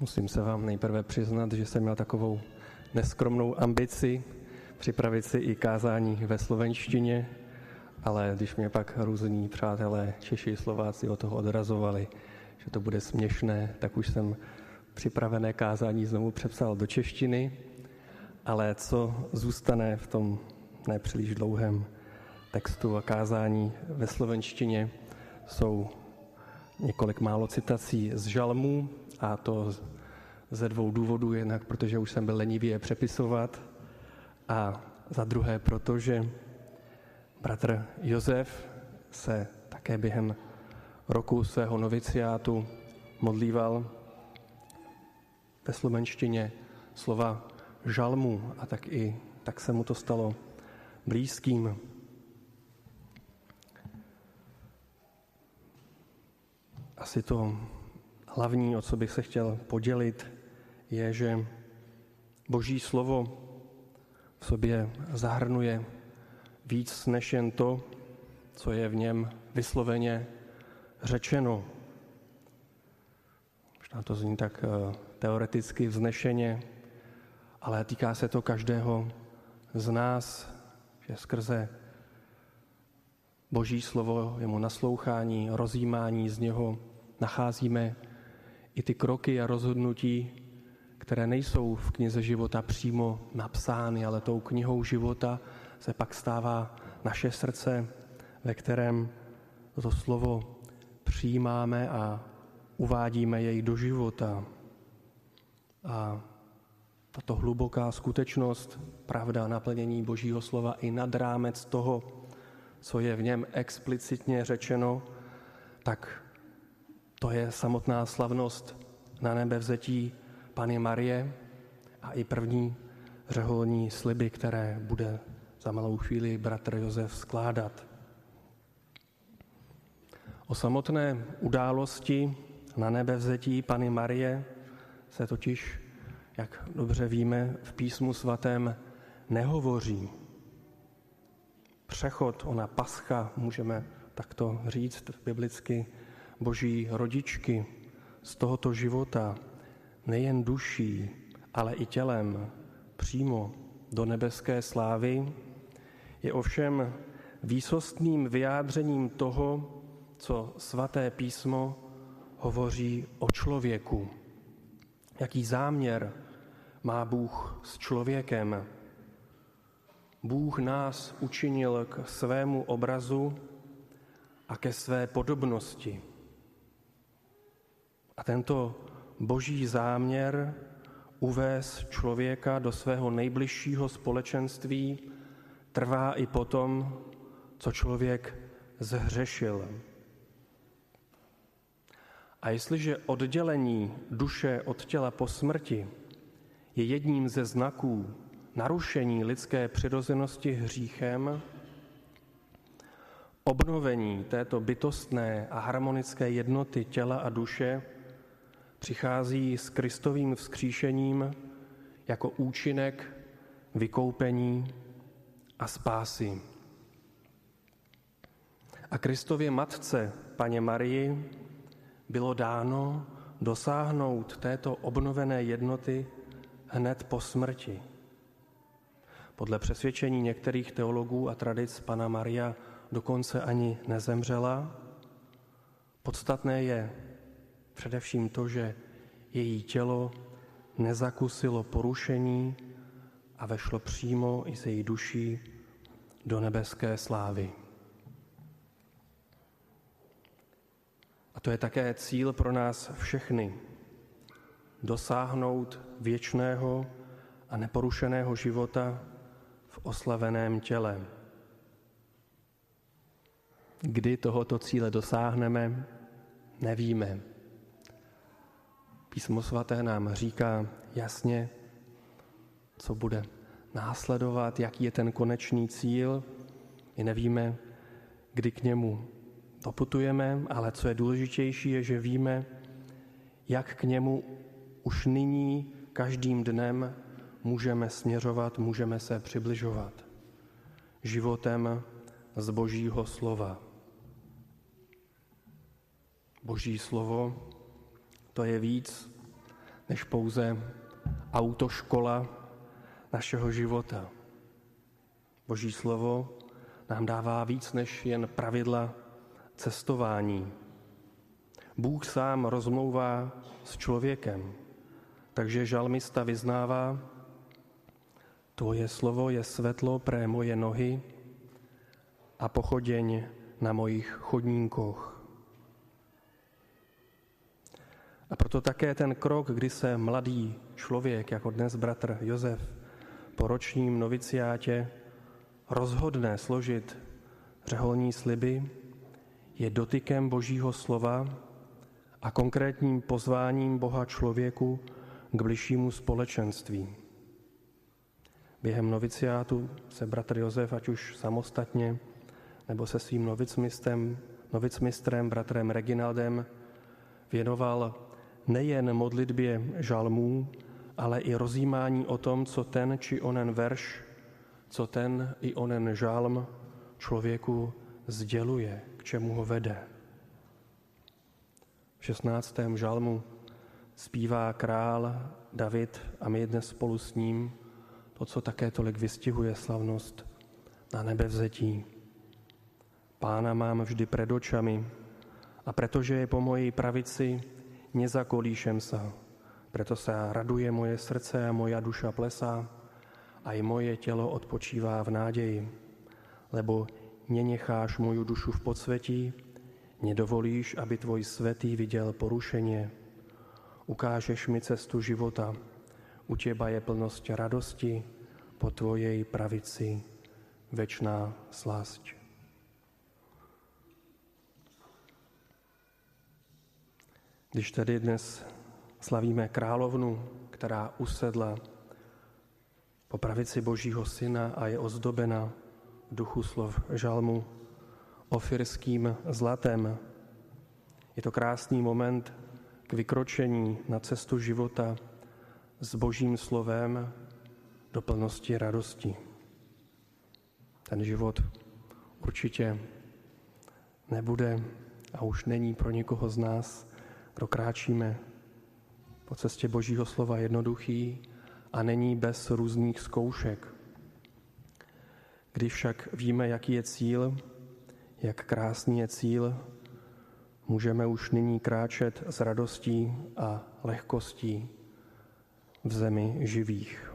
Musím se vám nejprve přiznat, že jsem měl takovou neskromnou ambici připravit si i kázání ve slovenštině, ale když mě pak různí přátelé Češi, Slováci o toho odrazovali, že to bude směšné, tak už jsem připravené kázání znovu přepsal do češtiny, ale co zůstane v tom nepříliš dlouhém textu a kázání ve slovenštině, jsou několik málo citací z žalmů a to ze dvou důvodů. Jednak protože už jsem byl lenivý je přepisovat a za druhé, protože bratr Josef se také během roku svého noviciátu modlíval ve slovenštině slova žalmu a tak i tak se mu to stalo blízkým. Asi to hlavní, o co bych se chtěl podělit, je, že Boží slovo v sobě zahrnuje víc než jen to, co je v něm vysloveně řečeno. Možná to zní tak eh, teoreticky vznešeně, ale týká se to každého z nás, že skrze Boží slovo, jemu naslouchání, rozjímání z něho nacházíme i ty kroky a rozhodnutí, které nejsou v knize života přímo napsány, ale tou knihou života se pak stává naše srdce, ve kterém to slovo přijímáme a uvádíme jej do života. A tato hluboká skutečnost, pravda, naplnění Božího slova i nad rámec toho, co je v něm explicitně řečeno, tak to je samotná slavnost na nebe vzetí Pany Marie a i první řeholní sliby, které bude za malou chvíli bratr Josef skládat. O samotné události na nebe vzetí Pany Marie se totiž, jak dobře víme, v písmu svatém nehovoří. Přechod, ona pascha, můžeme takto říct biblicky, boží rodičky z tohoto života, nejen duší, ale i tělem, přímo do nebeské slávy, je ovšem výsostným vyjádřením toho, co svaté písmo hovoří o člověku. Jaký záměr má Bůh s člověkem? Bůh nás učinil k svému obrazu a ke své podobnosti. A tento boží záměr uvést člověka do svého nejbližšího společenství trvá i potom, co člověk zhřešil. A jestliže oddělení duše od těla po smrti je jedním ze znaků narušení lidské přirozenosti hříchem, obnovení této bytostné a harmonické jednoty těla a duše přichází s Kristovým vzkříšením jako účinek vykoupení a spásy. A Kristově matce, paně Marii, bylo dáno dosáhnout této obnovené jednoty hned po smrti. Podle přesvědčení některých teologů a tradic Pana Maria dokonce ani nezemřela. Podstatné je především to, že její tělo nezakusilo porušení a vešlo přímo i se její duší do nebeské slávy. A to je také cíl pro nás všechny. Dosáhnout věčného a neporušeného života v oslaveném těle. Kdy tohoto cíle dosáhneme, nevíme. Písmo svaté nám říká jasně, co bude následovat, jaký je ten konečný cíl. I nevíme, kdy k němu doputujeme, ale co je důležitější, je, že víme, jak k němu už nyní každým dnem můžeme směřovat, můžeme se přibližovat životem z Božího slova. Boží slovo to je víc než pouze autoškola našeho života. Boží slovo nám dává víc než jen pravidla cestování. Bůh sám rozmlouvá s člověkem, takže žalmista vyznává, Tvoje slovo je svetlo pre moje nohy a pochodeň na mojich chodníkoch. A proto také ten krok, kdy se mladý člověk, jako dnes bratr Josef, po ročním noviciátě rozhodne složit řeholní sliby, je dotykem Božího slova a konkrétním pozváním Boha člověku k bližšímu společenství. Během noviciátu se bratr Josef, ať už samostatně, nebo se svým novicmistrem, novicmistrem bratrem Reginaldem, věnoval nejen modlitbě žalmů, ale i rozjímání o tom, co ten či onen verš, co ten i onen žalm člověku sděluje, k čemu ho vede. V 16. žalmu zpívá král David a my dnes spolu s ním to, co také tolik vystihuje slavnost na nebevzetí. Pána mám vždy před očami a protože je po mojej pravici, nezakolíšem sa. Preto sa raduje moje srdce a moja duša plesá, aj moje tělo odpočívá v nádeji, lebo nenecháš moju dušu v podsvetí, nedovolíš, aby tvoj svetý viděl porušenie. Ukážeš mi cestu života, u teba je plnosť radosti, po tvojej pravici večná slásť. Když tedy dnes slavíme královnu, která usedla po pravici Božího Syna a je ozdobena v duchu slov žalmu ofirským zlatem, je to krásný moment k vykročení na cestu života s Božím slovem do plnosti radosti. Ten život určitě nebude a už není pro někoho z nás, kdo kráčíme po cestě Božího slova jednoduchý a není bez různých zkoušek. Když však víme, jaký je cíl, jak krásný je cíl, můžeme už nyní kráčet s radostí a lehkostí v zemi živých.